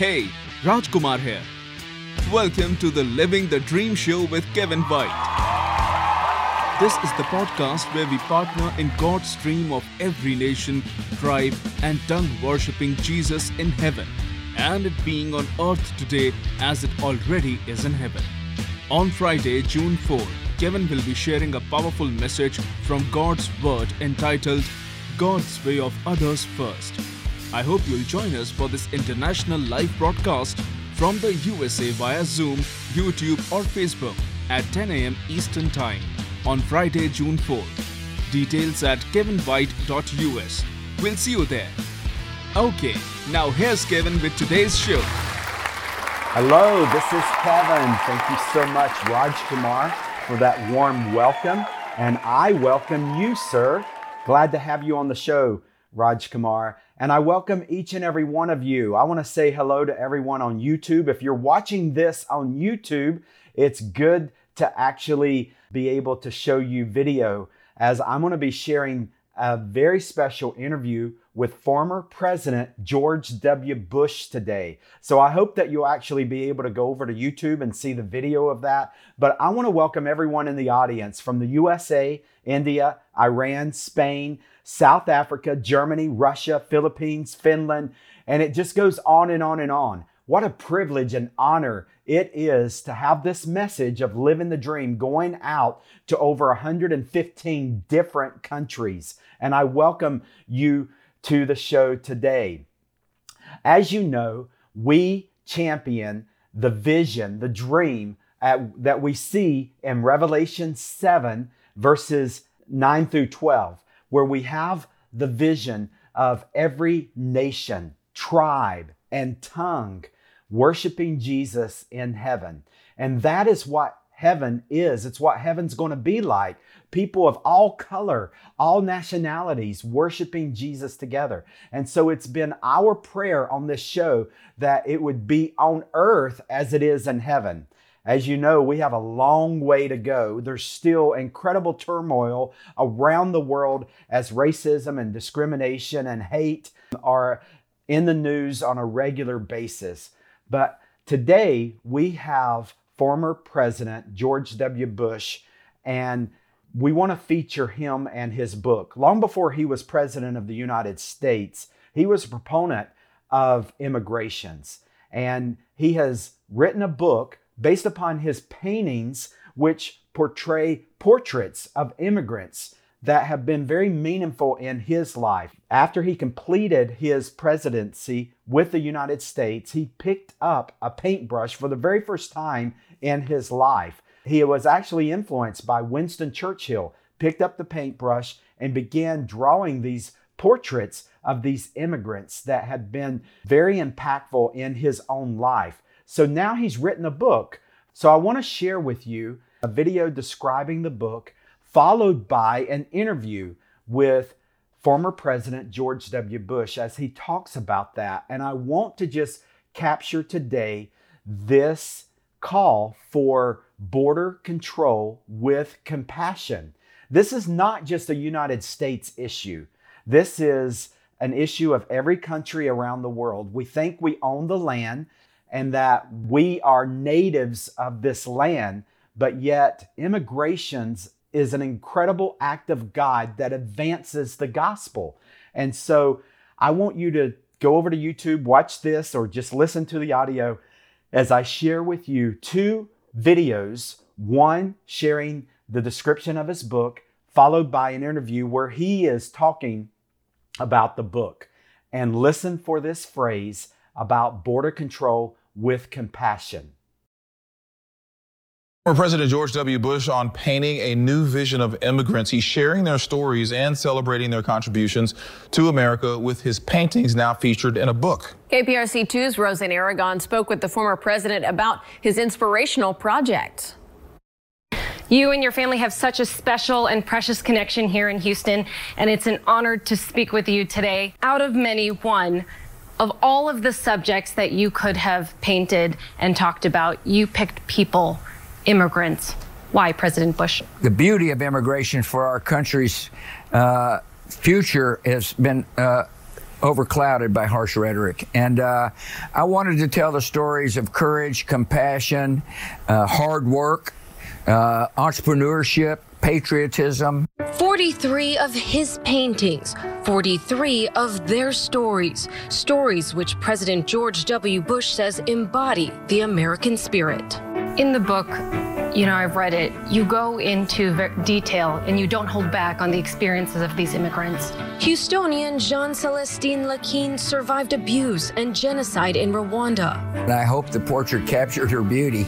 Hey, Rajkumar here. Welcome to the Living the Dream Show with Kevin White. This is the podcast where we partner in God's dream of every nation, tribe, and tongue worshipping Jesus in heaven, and it being on earth today as it already is in heaven. On Friday, June 4, Kevin will be sharing a powerful message from God's Word entitled God's Way of Others First. I hope you'll join us for this international live broadcast from the USA via Zoom, YouTube, or Facebook at 10 a.m. Eastern Time on Friday, June 4th. Details at kevinwhite.us. We'll see you there. Okay, now here's Kevin with today's show. Hello, this is Kevin. Thank you so much, Raj Kumar, for that warm welcome. And I welcome you, sir. Glad to have you on the show, Raj Kumar. And I welcome each and every one of you. I want to say hello to everyone on YouTube. If you're watching this on YouTube, it's good to actually be able to show you video as I'm going to be sharing a very special interview with former President George W. Bush today. So I hope that you'll actually be able to go over to YouTube and see the video of that. But I want to welcome everyone in the audience from the USA, India, Iran, Spain, South Africa, Germany, Russia, Philippines, Finland, and it just goes on and on and on. What a privilege and honor it is to have this message of living the dream going out to over 115 different countries. And I welcome you to the show today. As you know, we champion the vision, the dream at, that we see in Revelation 7, verses 9 through 12 where we have the vision of every nation, tribe, and tongue worshiping Jesus in heaven. And that is what heaven is. It's what heaven's going to be like. People of all color, all nationalities worshiping Jesus together. And so it's been our prayer on this show that it would be on earth as it is in heaven. As you know, we have a long way to go. There's still incredible turmoil around the world as racism and discrimination and hate are in the news on a regular basis. But today we have former President George W. Bush, and we want to feature him and his book. Long before he was President of the United States, he was a proponent of immigrations, and he has written a book based upon his paintings, which portray portraits of immigrants that have been very meaningful in his life. After he completed his presidency with the United States, he picked up a paintbrush for the very first time in his life. He was actually influenced by Winston Churchill, picked up the paintbrush and began drawing these portraits of these immigrants that had been very impactful in his own life. So now he's written a book. So I want to share with you a video describing the book, followed by an interview with former President George W. Bush as he talks about that. And I want to just capture today this call for border control with compassion. This is not just a United States issue. This is an issue of every country around the world. We think we own the land and that we are natives of this land, but yet immigrations is an incredible act of God that advances the gospel. And so I want you to go over to YouTube, watch this, or just listen to the audio as I share with you two videos one sharing the description of his book, followed by an interview where he is talking about the book. And listen for this phrase about border control with compassion. Former President George W. Bush on painting a new vision of immigrants. He's sharing their stories and celebrating their contributions to America with his paintings now featured in a book. KPRC 2's Rose-Ann Aragon spoke with the former president about his inspirational project. You and your family have such a special and precious connection here in Houston, and it's an honor to speak with you today. Out of many, one of all of the subjects that you could have painted and talked about, you picked people, immigrants. Why, President Bush? The beauty of immigration for our country's uh, future has been uh, overclouded by harsh rhetoric. And uh, I wanted to tell the stories of courage, compassion, uh, hard work, uh, entrepreneurship, patriotism. 43 of his paintings, 43 of their stories, stories which President George W. Bush says embody the American spirit. In the book, you know, I've read it. You go into detail and you don't hold back on the experiences of these immigrants. Houstonian Jeanne Celestine Lakin survived abuse and genocide in Rwanda. And I hope the portrait captured her beauty.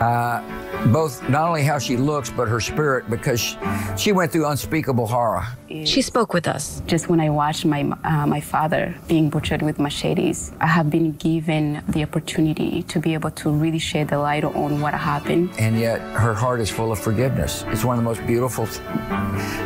Uh, both not only how she looks, but her spirit, because she went through unspeakable horror. She spoke with us. Just when I watched my uh, my father being butchered with machetes, I have been given the opportunity to be able to really shed the light on what happened. And yet, her heart is full of forgiveness. It's one of the most beautiful,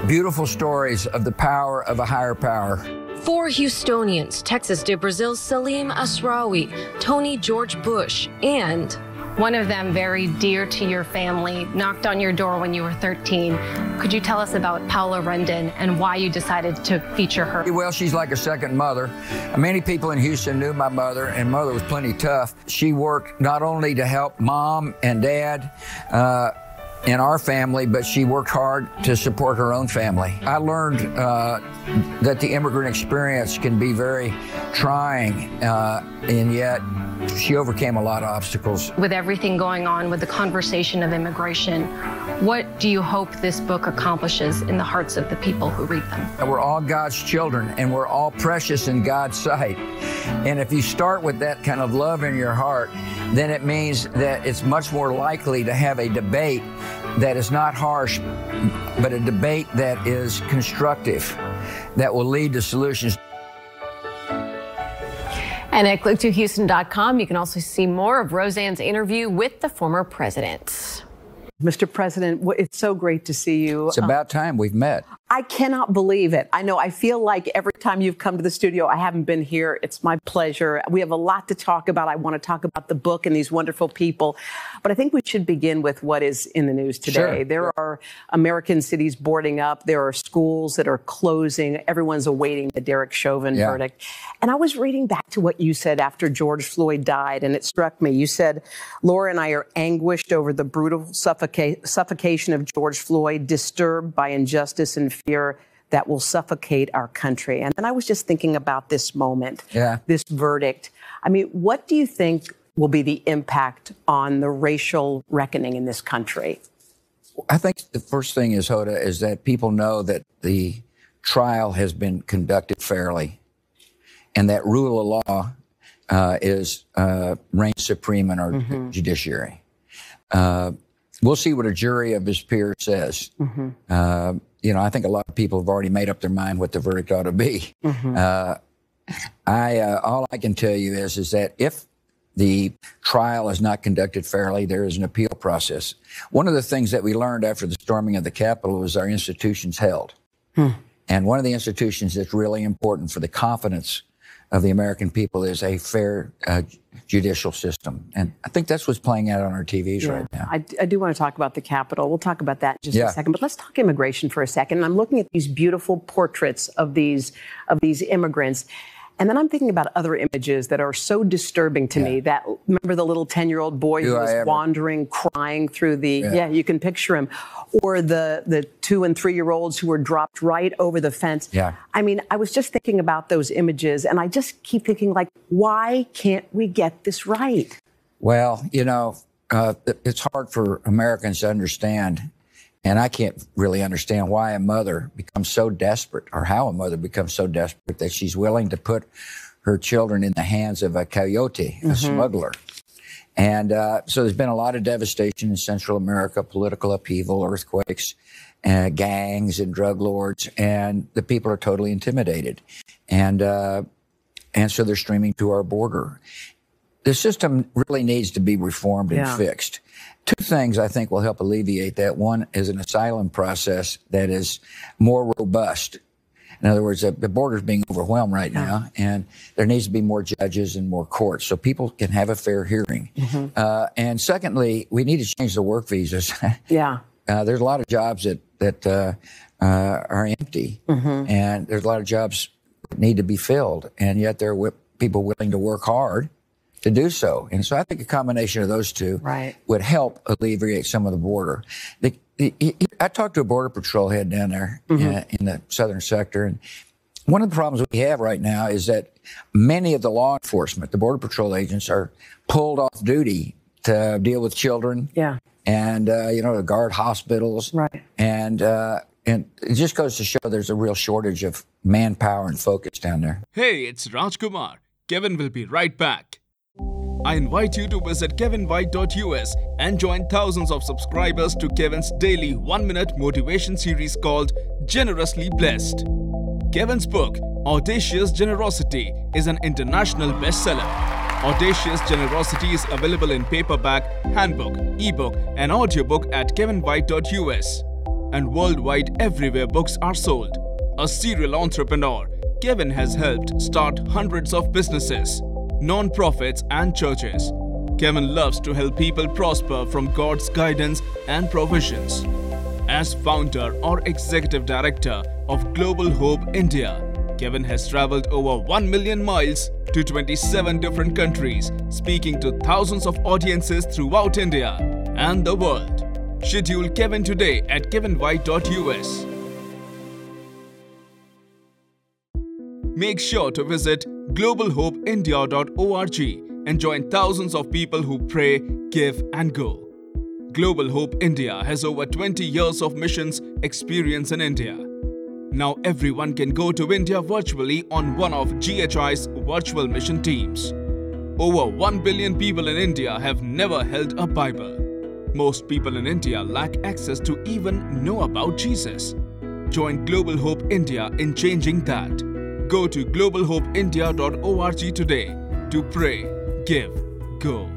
beautiful stories of the power of a higher power. Four Houstonians, Texas de Brazil's Salim Asrawi, Tony George Bush, and one of them, very dear to your family, knocked on your door when you were 13. Could you tell us about Paula Rendon and why you decided to feature her? Well, she's like a second mother. Many people in Houston knew my mother, and mother was plenty tough. She worked not only to help mom and dad, uh, in our family, but she worked hard to support her own family. I learned uh, that the immigrant experience can be very trying, uh, and yet she overcame a lot of obstacles. With everything going on with the conversation of immigration, what do you hope this book accomplishes in the hearts of the people who read them? We're all God's children and we're all precious in God's sight. And if you start with that kind of love in your heart, then it means that it's much more likely to have a debate that is not harsh, but a debate that is constructive, that will lead to solutions. And at click2houston.com, you can also see more of Rose-Ann's interview with the former president. Mr. President, it's so great to see you. It's about time we've met. I cannot believe it. I know I feel like every time you've come to the studio, I haven't been here. It's my pleasure. We have a lot to talk about. I want to talk about the book and these wonderful people. But I think we should begin with what is in the news today. Sure. There are American cities boarding up. There are schools that are closing. Everyone's awaiting the Derek Chauvin Yeah. verdict. And I was reading back to what you said after George Floyd died, and it struck me. You said, Laura and I are anguished over the brutal suffoca- suffocation of George Floyd, disturbed by injustice and fear that will suffocate our country. And then I was just thinking about this moment, Yeah. this verdict. I mean, what do you think will be the impact on the racial reckoning in this country? I think the first thing is, Hoda, is that people know that the trial has been conducted fairly and that rule of law uh, is uh, reigns supreme in our judiciary. Uh, we'll see what a jury of his peers says. Uh, you know, I think a lot of people have already made up their mind what the verdict ought to be. Uh, I uh, all I can tell you is is that if the trial is not conducted fairly, there is an appeal process. One of the things that we learned after the storming of the Capitol was our institutions held. And one of the institutions that's really important for the confidence of the American people is a fair uh, judicial system. And I think that's what's playing out on our TVs right now. I, I do want to talk about the Capitol. We'll talk about that in just Yeah. a second. But let's talk immigration for a second. I'm looking at these beautiful portraits of these of these immigrants. And then I'm thinking about other images that are so disturbing to me. That remember the little 10 year old boy Do who was wandering, crying through the Yeah. yeah. you can picture him. Or the the two and three year olds who were dropped right over the fence. Yeah. I mean, I was just thinking about those images and I just keep thinking like, why can't we get this right? Well, you know, uh, it's hard for Americans to understand. And I can't really understand why a mother becomes so desperate or how a mother becomes so desperate that she's willing to put her children in the hands of a coyote, a smuggler. And uh, so there's been a lot of devastation in Central America, political upheaval, earthquakes, uh, gangs, and drug lords, and the people are totally intimidated. And uh, and so they're streaming to our border. The system really needs to be reformed and Yeah. fixed. Two things I think will help alleviate that. One is an asylum process that is more robust. In other words, the the border's being overwhelmed right now, and there needs to be more judges and more courts so people can have a fair hearing. Uh, and secondly, we need to change the work visas. Yeah. uh, there's a lot of jobs that that uh, uh, are empty, and there's a lot of jobs that need to be filled, and yet there are people willing to work hard to do so. And so I think a combination of those two right. would help alleviate some of the border. The, I talked to a border patrol head down there mm-hmm. in, in the southern sector, and one of the problems we have right now is that many of the law enforcement, the border patrol agents, are pulled off duty to deal with children. Yeah. And uh, you know to guard hospitals. Right. And uh, and it just goes to show there's a real shortage of manpower and focus down there. Hey, it's Rajkumar. Kevin will be right back. I invite you to visit kevinwhite.us and join thousands of subscribers to Kevin's daily one minute motivation series called Generously Blessed. Kevin's book, Audacious Generosity, is an international bestseller. Audacious Generosity is available in paperback, handbook, ebook, and audiobook at kevinwhite.us and worldwide everywhere books are sold. A serial entrepreneur, Kevin has helped start hundreds of businesses non-profits and churches. Kevin loves to help people prosper from God's guidance and provisions. As founder or executive director of Global Hope India, Kevin has traveled over 1 million miles to 27 different countries, speaking to thousands of audiences throughout India and the world. Schedule Kevin today at kevinwhite.us. Make sure to visit globalhopeindia.org and join thousands of people who pray, give, and go. Global Hope India has over 20 years of missions experience in India. Now everyone can go to India virtually on one of GHI's virtual mission teams. Over 1 billion people in India have never held a Bible. Most people in India lack access to even know about Jesus. Join Global Hope India in changing that. Go to globalhopeindia.org today to pray, give, go.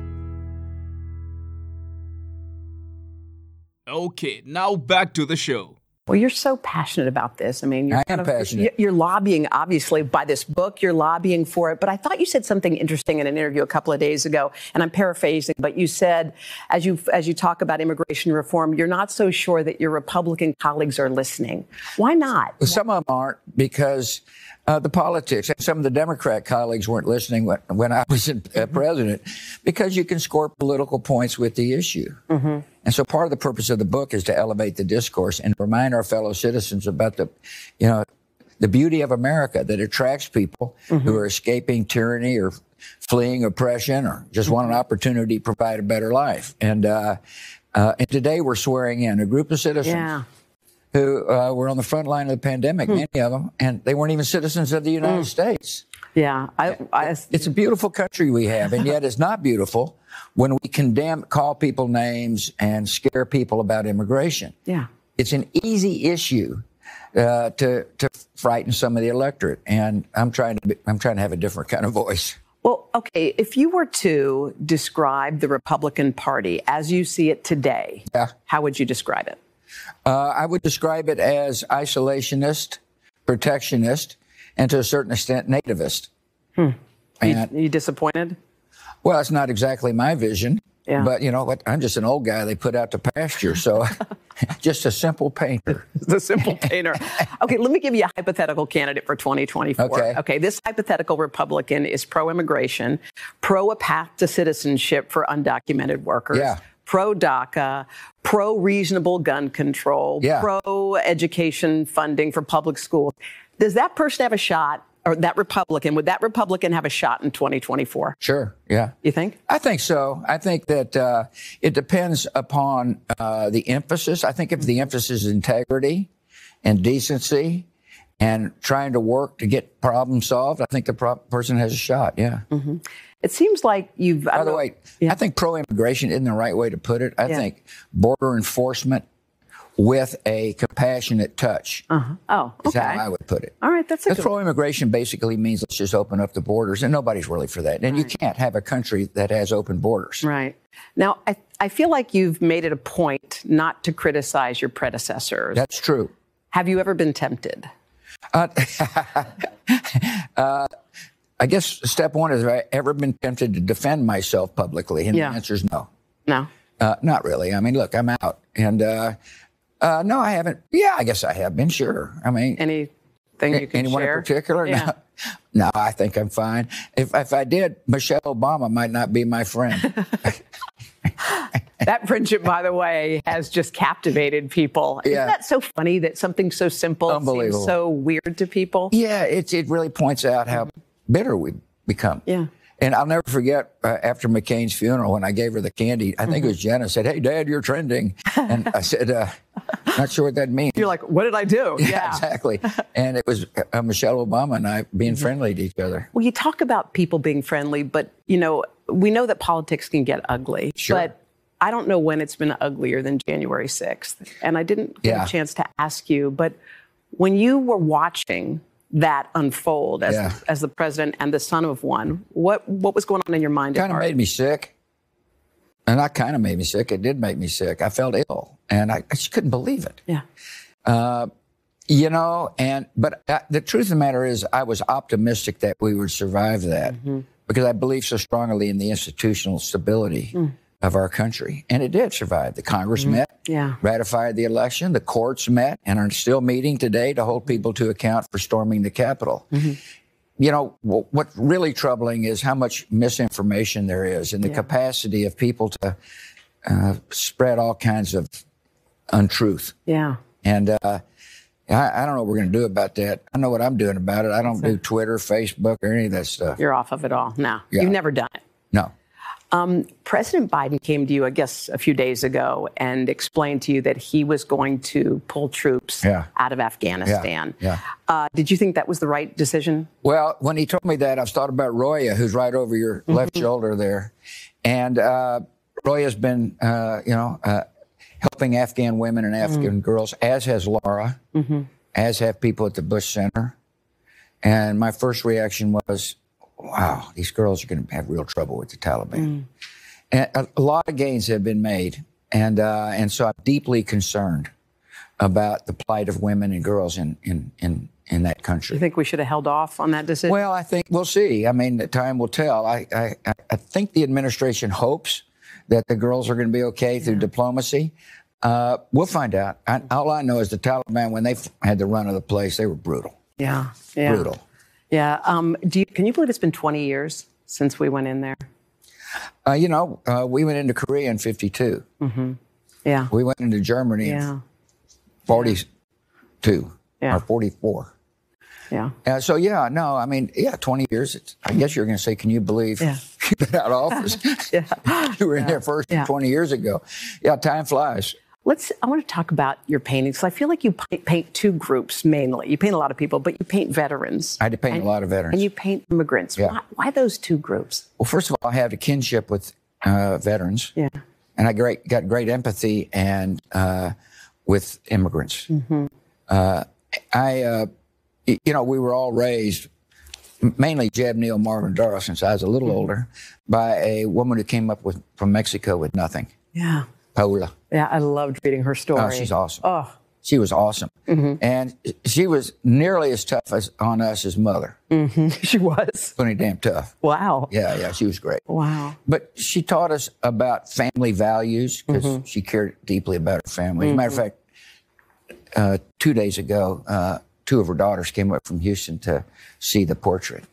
Okay, now back to the show. Well, you're so passionate about this. I mean, you're I am of, passionate. You're lobbying, obviously, by this book. You're lobbying for it. But I thought you said something interesting in an interview a couple of days ago, and I'm paraphrasing. But you said, as you as you talk about immigration reform, you're not so sure that your Republican colleagues are listening. Why not? Well, some of them aren't because uh, the politics. Some of the Democrat colleagues weren't listening when, when I was in, uh, president because you can score political points with the issue. Mm-hmm. And so part of the purpose of the book is to elevate the discourse and remind our fellow citizens about the, you know, the beauty of America that attracts people mm-hmm. who are escaping tyranny or fleeing oppression or just mm-hmm. want an mm-hmm. opportunity to provide a better life. And, uh, uh, and today we're swearing in a group of citizens yeah who uh, were on the front line of the pandemic, hmm. many of them, and they weren't even citizens of the United hmm. States. Yeah, I, I, it's a beautiful country we have, and yet it's not beautiful when we condemn, call people names, and scare people about immigration. Yeah, it's an easy issue uh, to to frighten some of the electorate, and I'm trying to be, I'm trying to have a different kind of voice. Well, okay, if you were to describe the Republican Party as you see it today, yeah. how would you describe it? Uh, I would describe it as isolationist, protectionist, and to a certain extent, nativist. Hmm. And, you, you disappointed? Well, it's not exactly my vision. Yeah. But you know what? I'm just an old guy they put out to pasture. So just a simple painter. the simple painter. Okay, let me give you a hypothetical candidate for 2024. Okay. Okay, this hypothetical Republican is pro immigration, pro a path to citizenship for undocumented workers. Yeah pro DACA, pro reasonable gun control, yeah. pro education funding for public schools. Does that person have a shot? Or that Republican, would that Republican have a shot in 2024? Sure, yeah. You think? I think so. I think that uh, it depends upon uh, the emphasis. I think if the emphasis is integrity and decency and trying to work to get problems solved, I think the pro- person has a shot, yeah. Mm-hmm. It seems like you've. By the know, way, yeah. I think pro-immigration isn't the right way to put it. I yeah. think border enforcement with a compassionate touch. Uh-huh. Oh, okay. Is how I would put it. All right, that's a good pro-immigration basically means let's just open up the borders, and nobody's really for that. And right. you can't have a country that has open borders. Right. Now, I, I feel like you've made it a point not to criticize your predecessors. That's true. Have you ever been tempted? Uh, uh, I guess step one is have I ever been tempted to defend myself publicly? And yeah. the answer is no. No. Uh, not really. I mean, look, I'm out. And uh, uh, no, I haven't. Yeah, I guess I have been, sure. I mean, any thing you can Anyone share? in particular? Yeah. No. no, I think I'm fine. If if I did, Michelle Obama might not be my friend. That friendship, by the way, has just captivated people. Yeah. Isn't that so funny that something so simple seems so weird to people? yeah, it it really points out how bitter we become. Yeah. And I'll never forget uh, after McCain's funeral when I gave her the candy. I think it was Jenna said, "Hey, Dad, you're trending," and I said, uh, "Not sure what that means." You're like, what did I do? yeah, exactly. And it was uh, Michelle Obama and I being friendly to each other. Well, you talk about people being friendly, but you know, we know that politics can get ugly. Sure. But I don't know when it's been uglier than January 6th. And I didn't get Yeah. a chance to ask you, but when you were watching that unfold as, Yeah. as the president and the son of one, what what was going on in your mind? kind of made me sick. And that kind of made me sick. It did make me sick. I felt ill and I, I just couldn't believe it. Yeah. You know, and, but uh, the truth of the matter is, I was optimistic that we would survive that Mm-hmm. because I believe so strongly in the institutional stability Mm. Of our country. And it did survive. The Congress met, Mm-hmm. Yeah. ratified the election, the courts met, and are still meeting today to hold people to account for storming the Capitol. Mm-hmm. You know, wh- what's really troubling is how much misinformation there is and the capacity of people to uh, spread all kinds of untruth. Yeah. And uh, I, I don't know what we're going to do about that. I know what I'm doing about it. I don't do Twitter, Facebook, or any of that stuff. You're off of it all. No. Yeah. You've never done it. No. President Biden came to you, I guess, a few days ago and explained to you that he was going to pull troops Yeah. out of Afghanistan. yeah. Uh, did you think that was the right decision? Well, when he told me that, I was thought about Roya, who's right over your left shoulder there. And uh, Roya's been, uh, you know, uh, helping Afghan women and Afghan girls, as has Laura, as have people at the Bush Center. And my first reaction was, wow, these girls are going to have real trouble with the Taliban. And a, a lot of gains have been made. And, uh, and so I'm deeply concerned about the plight of women and girls in, in, in, in that country. You think we should have held off on that decision? Well, I think we'll see. I mean, time will tell. I, I, I- think the administration hopes that the girls are going to be okay through diplomacy. Uh, we'll find out. I, all I know is the Taliban, when they f- had the run of the place, they were brutal. yeah. Yeah. Brutal. Yeah. Um, do you, can you believe it's been 20 years since we went in there? Uh, you know, uh, we went into Korea in 52. Yeah. We went into Germany in 42 Yeah. or 44. Yeah. Uh, so, yeah, no, I mean, yeah, 20 years. It's, I guess you're going to say, can you believe Yeah. you've been out of office? you were in there first Yeah. 20 years ago. Yeah, time flies. Let's. I want to talk about your paintings. I feel like you paint, two groups mainly. You paint a lot of people, but you paint veterans. I had to paint And- a lot of veterans. And you paint immigrants. Yeah. Why, why those two groups? Well, first of all, I have a kinship with uh, veterans, Yeah. and I great, got great empathy and uh, with immigrants. Uh, I, uh, you know, we were all raised, mainly Jeb Neil, Marvin Doro, since I was a little older, by a woman who came up with from Mexico with nothing, Yeah. Paula. Yeah. I loved reading her story. Oh, she's awesome. Oh. She was awesome, and she was nearly as tough as on us as mother. she was. Pretty damn tough. Wow. Yeah, yeah, she was great. Wow. But she taught us about family values because she cared deeply about her family. As a matter of fact, uh, two days ago, uh, two of her daughters came up from Houston to see the portrait.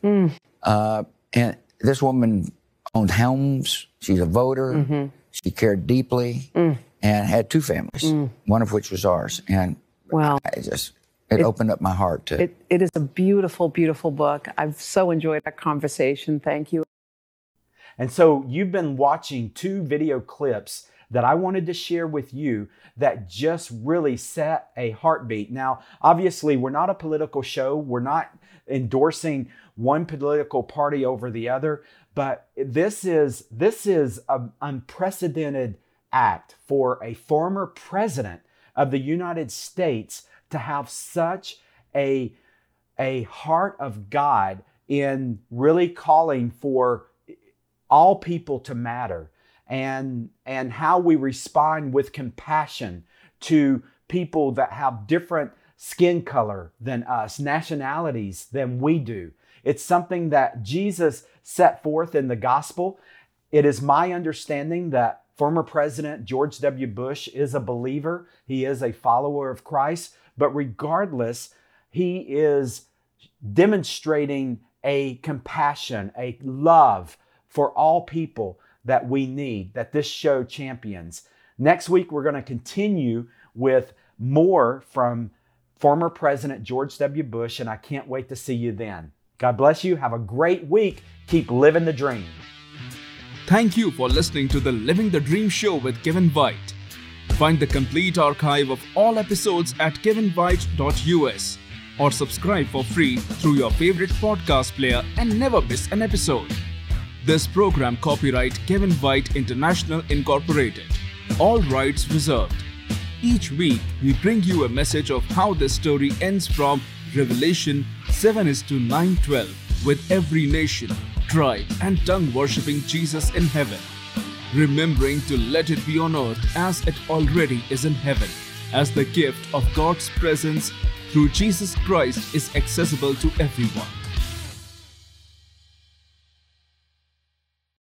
Uh, and this woman owned homes. She's a voter. She cared deeply mm. and had two families, mm. one of which was ours. And Well, I just, it, opened up my heart to. it, it is a beautiful, beautiful book. I've so enjoyed our conversation. Thank you. And so you've been watching two video clips that I wanted to share with you that just really set a heartbeat. Now, obviously, we're not a political show. We're not endorsing one political party over the other, but this is this is an unprecedented act for a former president of the United States to have such a a heart of God in really calling for all people to matter and and how we respond with compassion to people that have different skin color than us nationalities than we do it's something that Jesus set forth in the gospel it is my understanding that former president George W Bush is a believer he is a follower of Christ but regardless he is demonstrating a compassion, a love for all people that we need, that this show champions. Next week, we're going to continue with more from former President George W. Bush, and I can't wait to see you then. God bless you. Have a great week. Keep living the dream. Thank you for listening to the Living the Dream show with Kevin White. Find the complete archive of all episodes at kevinwhite.us or subscribe for free through your favorite podcast player and never miss an episode. This program copyright Kevin White International Incorporated. All rights reserved. Each week, we bring you a message of how the story ends from Revelation 7 is to 912 with every nation, tribe, and tongue worshipping Jesus in heaven. Remembering to let it be on earth as it already is in heaven, as the gift of God's presence through Jesus Christ is accessible to everyone.